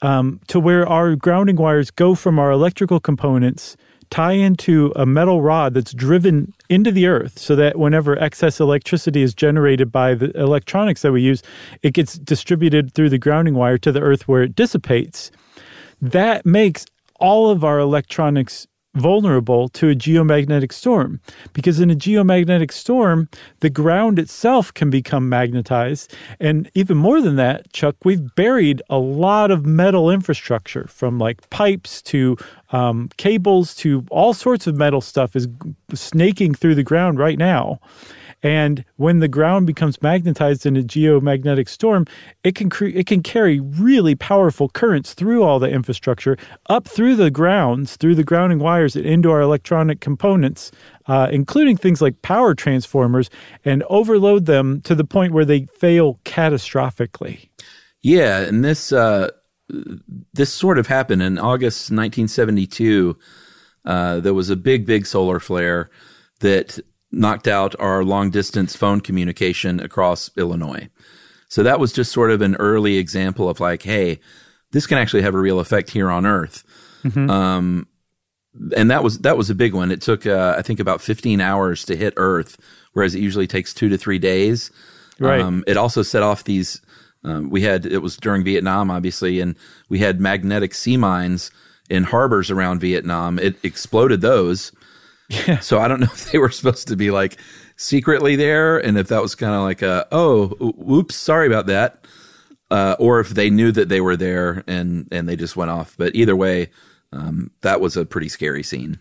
C: um, to where our grounding wires go from our electrical components tie into a metal rod that's driven into the earth so that whenever excess electricity is generated by the electronics that we use, it gets distributed through the grounding wire to the earth where it dissipates. That makes all of our electronics vulnerable to a geomagnetic storm. Because in a geomagnetic storm the ground itself can become magnetized. And even more than that chuck we've buried a lot of metal infrastructure from like pipes to um, cables to all sorts of metal stuff is snaking through the ground right now and when the ground becomes magnetized in a geomagnetic storm, it can cre- it can carry really powerful currents through all the infrastructure, up through the grounds, through the grounding wires, and into our electronic components, uh, including things like power transformers, and overload them to the point where they fail catastrophically.
A: Yeah, and this uh, this sort of happened in August 1972. Uh, there was a big, big solar flare that knocked out our long distance phone communication across Illinois. So that was just sort of an early example of like, hey, this can actually have a real effect here on Earth. Mm-hmm. Um, and that was that was a big one. It took uh, I think about 15 hours to hit Earth, whereas it usually takes two to three days.
C: Right. Um,
A: it also set off these. Um, we had it was during Vietnam, obviously, and we had magnetic sea mines in harbors around Vietnam. It exploded those, yeah. So I don't know if they were supposed to be like secretly there, and if that was kind of like a oh, oops, sorry about that, uh, or if they knew that they were there and and they just went off. But either way, um, that was a pretty scary scene.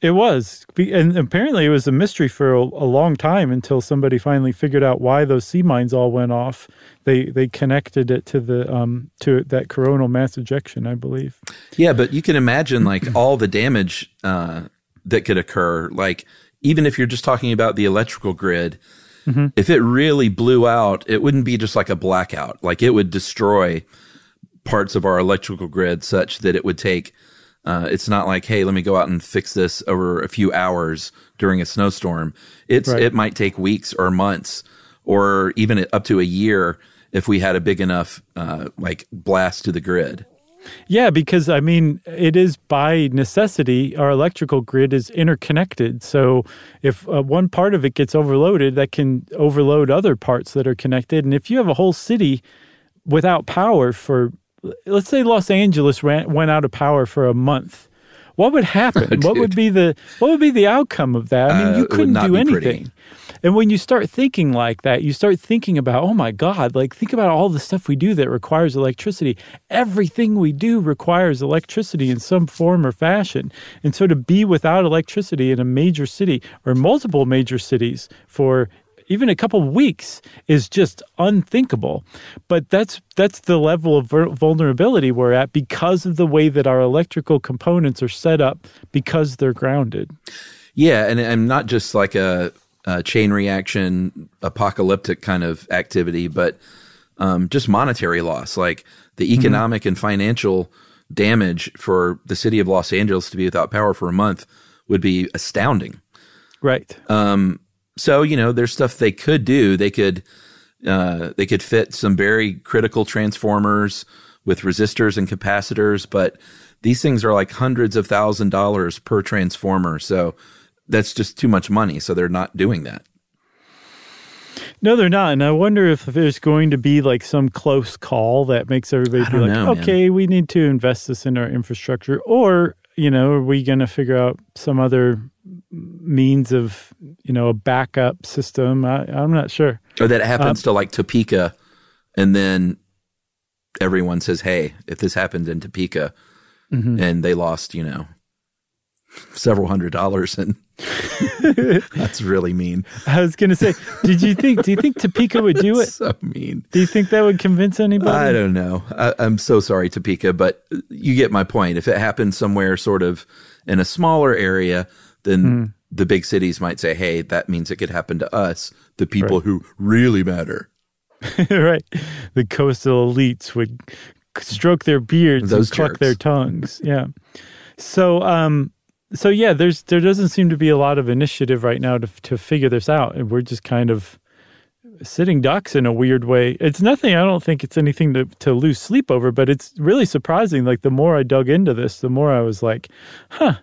C: It was, and apparently it was a mystery for a, a, long time until somebody finally figured out why those sea mines all went off. They they connected it to the um to that coronal mass ejection, I believe.
A: Yeah, but you can imagine like all the damage uh, that could occur. Like, even if you're just talking about the electrical grid, mm-hmm. if it really blew out, it wouldn't be just like a blackout. Like, it would destroy parts of our electrical grid such that it would take. Uh, it's not like, hey, let me go out and fix this over a few hours during a snowstorm. It's right. it might take weeks or months, or even up to a year if we had a big enough uh, like blast to the grid.
C: Yeah, because I mean, it is by necessity, our electrical grid is interconnected. So if uh, one part of it gets overloaded, that can overload other parts that are connected. And if you have a whole city without power for, let's say Los Angeles ran, went out of power for a month, what would happen? what would be the what would be the outcome of that? I mean, uh, you couldn't do anything. Pretty. And when you start thinking like that, you start thinking about, oh my God, like think about all the stuff we do that requires electricity. Everything we do requires electricity in some form or fashion. And so to be without electricity in a major city or multiple major cities for even a couple weeks is just unthinkable. But that's that's the level of vulnerability we're at because of the way that our electrical components are set up because they're grounded.
A: Yeah, and I'm not just like a uh, chain reaction, apocalyptic kind of activity, but um, just monetary loss, like the mm-hmm. economic mm-hmm. and financial damage for the city of Los Angeles to be without power for a month would be astounding.
C: Right.
A: Um, so you know, there's stuff they could do. They could uh, they could fit some very critical transformers with resistors and capacitors, but these things are like hundreds of thousand dollars per transformer. So that's just too much money. So they're not doing that.
C: No, they're not. And I wonder if there's going to be like some close call that makes everybody be like, know, okay, man. we need to invest this in our infrastructure. Or, you know, are we going to figure out some other means of, you know, a backup system? I, am not sure.
A: Or that happens um, to like Topeka and then everyone says, hey, if this happened in Topeka mm-hmm. and they lost, you know, several hundred dollars and that's really mean.
C: I was going to say, did you think? Do you think Topeka would do it?
A: so mean.
C: Do you think that would convince anybody?
A: I don't know. I, am so sorry, Topeka, but you get my point. If it happened somewhere, sort of in a smaller area, then mm. the big cities might say, "Hey, that means it could happen to us, the people
C: Right.
A: who really matter."
C: right. The coastal elites would stroke their beards
A: Those
C: and cluck
A: jerks.
C: their tongues. Yeah. So, um, so yeah, there's there doesn't seem to be a lot of initiative right now to to figure this out, and we're just kind of sitting ducks in a weird way. It's nothing. I don't think it's anything to to lose sleep over, but it's really surprising. Like the more I dug into this, the more I was like, huh,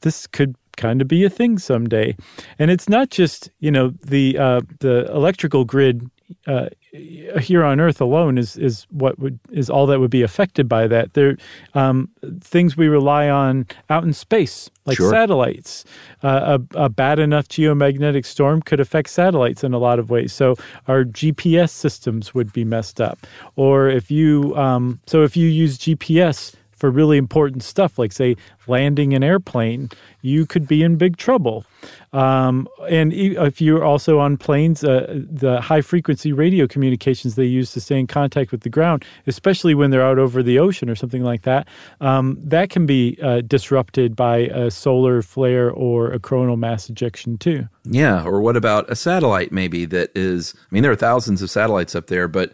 C: this could kind of be a thing someday. And it's not just you know the uh, the electrical grid uh, here on Earth alone is is what would is all that would be affected by that. There, um, things we rely on out in space, like
A: Sure.
C: satellites. Uh, a, a bad enough geomagnetic storm could affect satellites in a lot of ways. So our GPS systems would be messed up. Or if you, um, so if you use GPS for really important stuff, like say landing an airplane, you could be in big trouble. Um, and if you're also on planes, uh, the high frequency radio communications they use to stay in contact with the ground, especially when they're out over the ocean or something like that, um, that can be uh, disrupted by a solar flare or a coronal mass ejection too.
A: Yeah, or what about a satellite maybe that is I mean there are thousands of satellites up there but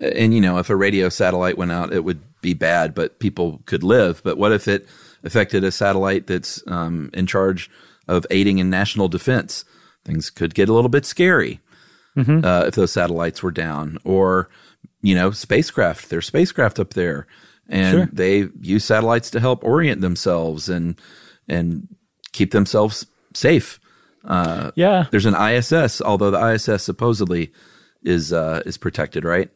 A: and you know if a radio satellite went out it would be bad but people could live but what if it affected a satellite that's um, in charge of aiding in national defense things could get a little bit scary uh, if those satellites were down or you know spacecraft there's spacecraft up there and
C: Sure.
A: they use satellites to help orient themselves and and keep themselves safe
C: Yeah.
A: there's an ISS, although the ISS supposedly is uh, is protected, right?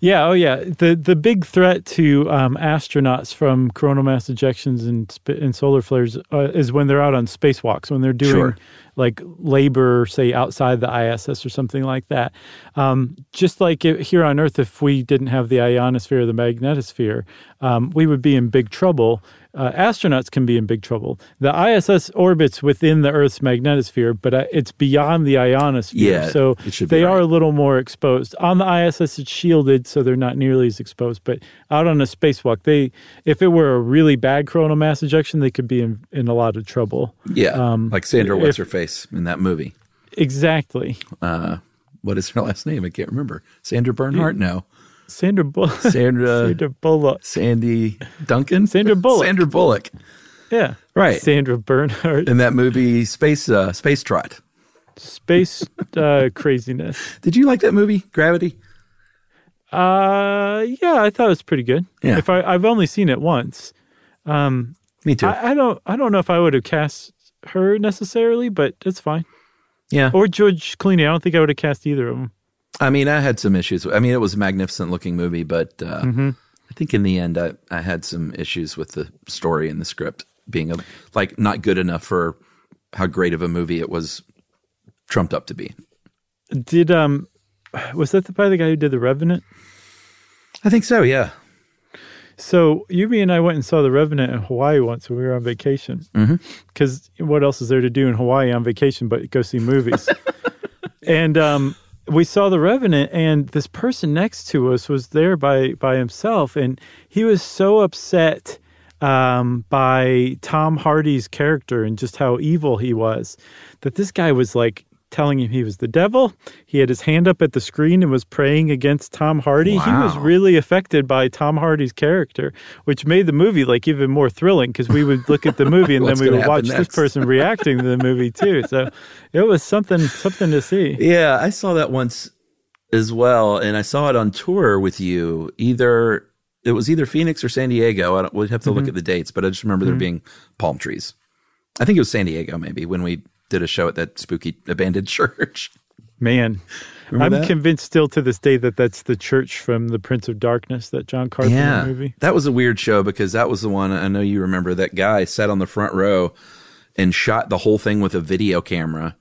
C: Yeah, oh yeah. The the big threat to um, astronauts from coronal mass ejections and sp- and solar flares uh, is when they're out on spacewalks, when they're doing
A: Sure.
C: like labor, say outside the ISS or something like that. Um, just like it, here on Earth, if we didn't have the ionosphere or the magnetosphere, um, we would be in big trouble. Uh, astronauts can be in big trouble. The ISS orbits within the Earth's magnetosphere, but uh, it's beyond the ionosphere.
A: Yeah,
C: so
A: it should be
C: they are a little more exposed. On the ISS, it's shielded, so they're not nearly as exposed. But out on a spacewalk, they if it were a really bad coronal mass ejection, they could be in, in a lot of trouble.
A: Yeah, like Sandra, what's
C: Um,
A: her face in that movie?
C: Exactly.
A: Uh, what is her last name? I can't remember. Sandra Bernhard? No,
C: Sandra Bullock.
A: Sandra
C: Sandra Bullock.
A: Sandy Duncan.
C: Sandra Bullock.
A: Sandra Bullock.
C: Yeah.
A: Right.
C: Sandra Bernhard.
A: In that movie, Space uh, Space Trot.
C: Space uh, craziness.
A: Did you like that movie, Gravity?
C: Uh, yeah, I thought it was pretty good.
A: Yeah.
C: If I, I've only seen it once.
A: Um, Me too.
C: I, I don't. I don't know if I would have cast her necessarily, but it's fine.
A: yeah.
C: Or George Clooney. I don't think I would have cast either of them.
A: I mean, I had some issues. I mean, it was a magnificent looking movie, but uh,
C: Mm-hmm.
A: I think in the end, I, I had some issues with the story and the script being a, like not good enough for how great of a movie it was trumped up to be.
C: Did um, was that the, by the guy who did the Revenant?
A: I think so. Yeah.
C: So Yumi and I went and saw the Revenant in Hawaii once when we were on vacation. Because what else is there to do in Hawaii on vacation but go see movies? and um, we saw the Revenant, and this person next to us was there by by himself, and he was so upset um, by Tom Hardy's character and just how evil he was that this guy was like telling him he was the devil. He had his hand up at the screen and was praying against Tom Hardy. He was really affected by Tom Hardy's character, which made the movie like even more thrilling because we would look at the movie and then we would watch
A: happen
C: this person reacting to the movie too. So it was something something to see.
A: Yeah. I saw that once as well. And I saw it on tour with you. Either it was either Phoenix or San Diego. I don't, we'd have to look mm-hmm. at the dates, but I just remember there mm-hmm. being palm trees. I think it was San Diego, maybe, when we did a show at that spooky abandoned church.
C: Man,
A: Remember
C: I'm
A: that?
C: convinced still to this day that that's the church from The Prince of Darkness, that John Carpenter movie.
A: That was a weird show because that was the one I know you remember. That guy sat on the front row and shot the whole thing with a video camera.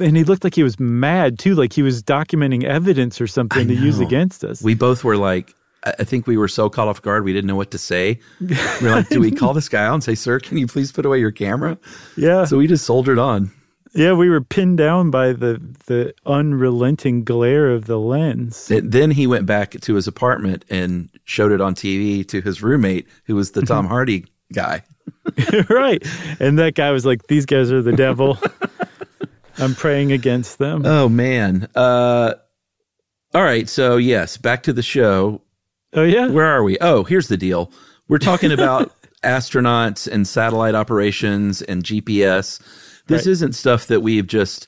C: And he looked like he was mad too, like he was documenting evidence or something to use against us.
A: We both were like, I think we were so caught off guard we didn't know what to say. We are like, do we call this guy out and say, "Sir, can you please put away your camera?"
C: yeah,
A: So we just soldiered on.
C: yeah, we were pinned down by the the unrelenting glare of the lens.
A: And then he went back to his apartment and showed it on TV to his roommate, who was the Tom Hardy guy.
C: right. And that guy was like, "These guys are the devil. I'm praying against them."
A: Oh man. Uh, all right. So yes, back to the show.
C: Oh yeah.
A: Where are we? Oh, here's the deal. We're talking about astronauts and satellite operations and GPS. This
C: Right.
A: isn't stuff that we've just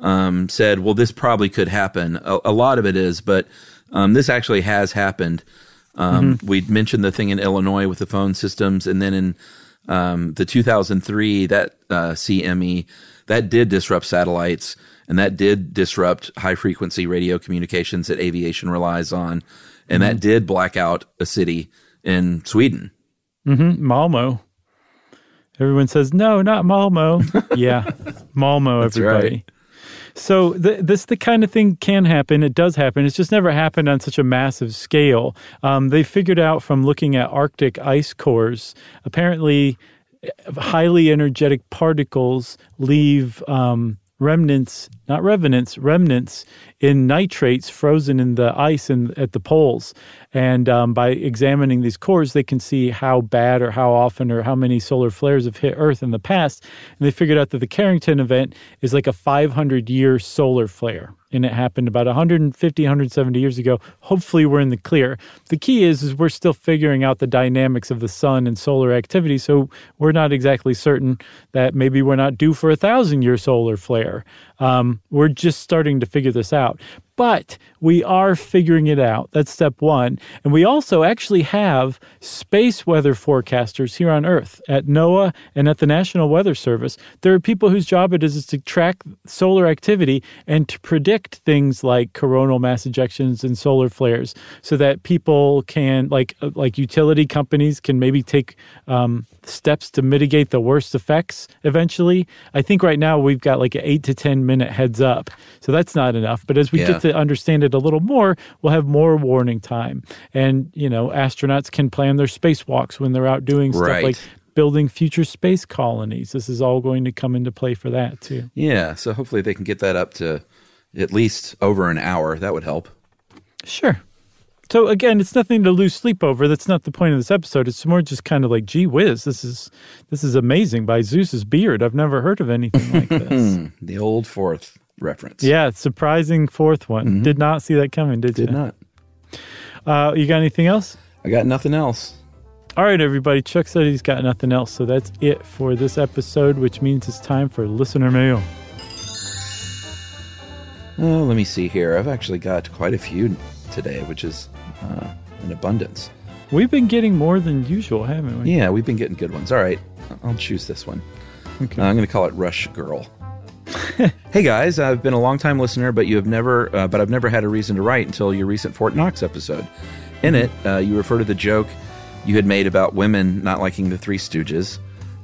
A: um, said, well, this probably could happen. A, a lot of it is, but um, this actually has happened. Um, We mentioned the thing in Illinois with the phone systems, and then in um, the 2003 that uh, CME that did disrupt satellites, and that did disrupt high frequency radio communications that aviation relies on, and that did black out a city in Sweden.
C: Malmo. Everyone says no, not Malmo. yeah, Malmo. Everybody.
A: right.
C: So th- this the kind of thing can happen. It does happen. It's just never happened on such a massive scale. Um, they figured out from looking at Arctic ice cores. Apparently, highly energetic particles leave um, remnants, not revenants, remnants in nitrates frozen in the ice in, at the poles. And um, by examining these cores, they can see how bad or how often or how many solar flares have hit Earth in the past. And they figured out that the Carrington event is like a 500 year solar flare. And it happened about 150, 170 years ago. Hopefully, we're in the clear. The key is, is we're still figuring out the dynamics of the sun and solar activity. So we're not exactly certain that maybe we're not due for a thousand year solar flare. Um, we're just starting to figure this out. But we are figuring it out. That's step one. And we also actually have space weather forecasters here on Earth at NOAA and at the National Weather Service. There are people whose job it is, is to track solar activity and to predict things like coronal mass ejections and solar flares so that people can, like, uh, like utility companies, can maybe take um, steps to mitigate the worst effects eventually. I think right now we've got like an eight to 10 minute heads up. So that's not enough. But as we
A: Yeah.
C: get to understand it a little more, we'll have more warning time. And, you know, astronauts can plan their spacewalks when they're out doing stuff
A: Right.
C: like building future space colonies. This is all going to come into play for that too.
A: Yeah. So hopefully they can get that up to at least over an hour. That would help.
C: Sure. So again, it's nothing to lose sleep over. That's not the point of this episode. It's more just kind of like, gee whiz, this is this is amazing by Zeus's beard. I've never heard of anything like this.
A: The old fourth reference.
C: yeah, surprising fourth one. Did not see that coming, did,
A: Did
C: you?
A: Did not.
C: Uh, you got anything else?
A: I got nothing else.
C: All right, everybody. Chuck said he's got nothing else, so that's it for this episode, which means it's time for listener mail.
A: Oh, let me see here. I've actually got quite a few today, which is uh, an abundance.
C: We've been getting more than usual, haven't we?
A: Yeah, we've been getting good ones. All right, I'll choose this one.
C: Okay.
A: Uh, I'm going to call it Rush Girl. Hey guys, I've been a long time listener, but you have never, uh, but I've never had a reason to write until your recent Fort Knox episode. In it, uh, you refer to the joke you had made about women not liking the Three Stooges.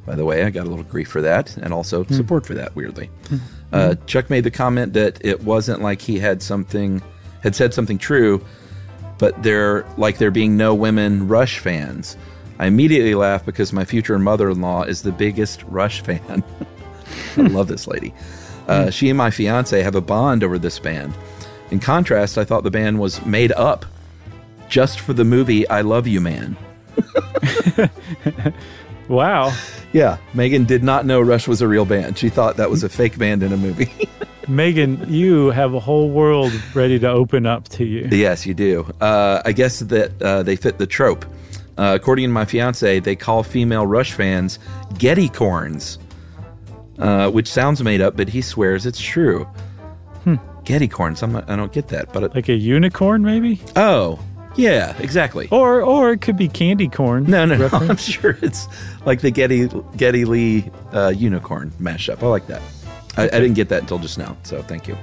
A: By the way, I got a little grief for that, and also support for that. Weirdly, uh, Chuck made the comment that it wasn't like he had something had said something true, but there like there being no women Rush fans. I immediately laughed because my future mother-in-law is the biggest Rush fan. I love this lady. Uh, she and my fiance have a bond over this band. In contrast, I thought the band was made up just for the movie I Love You Man.
C: Wow.
A: Yeah, Megan did not know Rush was a real band. She thought that was a fake band in a movie.
C: Megan, you have a whole world ready to open up to you.
A: yes, you do. Uh, I guess that uh, they fit the trope. Uh, according to my fiance, they call female Rush fans Geddy corns, uh, which sounds made up, but he swears it's true. Geddy corns. I'm I don't get that, but it,
C: Like a unicorn, maybe?
A: oh, yeah, exactly.
C: Or or it could be candy corn.
A: No, no, no. I'm sure it's like the Geddy Geddy Lee uh, unicorn mashup. I like that. I, I didn't get that until just now, so thank you.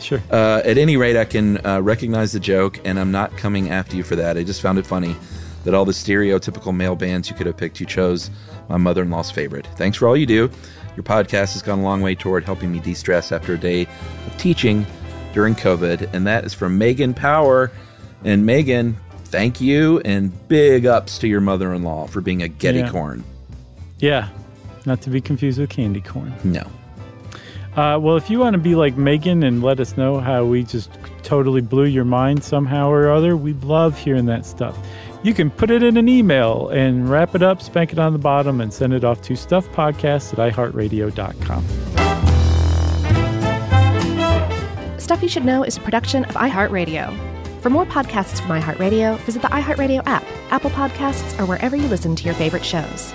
C: Sure.
A: Uh, at any rate, I can uh, recognize the joke, and I'm not coming after you for that. I just found it funny that all the stereotypical male bands you could have picked, you chose my mother-in-law's favorite. Thanks for all you do. Your podcast has gone a long way toward helping me de-stress after a day of teaching during COVID, and that is from Megan Power. And Megan, thank you, and big ups to your mother-in-law for being a Geddy
C: Yeah.
A: corn.
C: Yeah. Not to be confused with candy corn.
A: No.
C: Uh, well, if you want to be like Megan and let us know how we just totally blew your mind somehow or other, we'd love hearing that stuff. You can put it in an email and wrap it up, spank it on the bottom, and send it off to stuffpodcast at iheartradio.com.
B: Stuff You Should Know is a production of iHeartRadio. For more podcasts from iHeartRadio, visit the iHeartRadio app, Apple Podcasts, or wherever you listen to your favorite shows.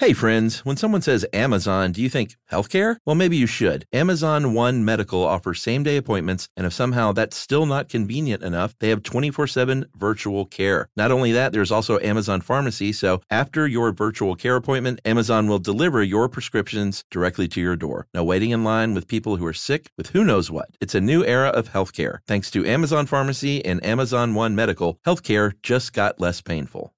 A: Hey friends, when someone says Amazon, do you think healthcare? Well, maybe you should. Amazon One Medical offers same day appointments, and if somehow that's still not convenient enough, they have 24 7 virtual care. Not only that, there's also Amazon Pharmacy, so after your virtual care appointment, Amazon will deliver your prescriptions directly to your door. No waiting in line with people who are sick with who knows what. It's a new era of healthcare. Thanks to Amazon Pharmacy and Amazon One Medical, healthcare just got less painful.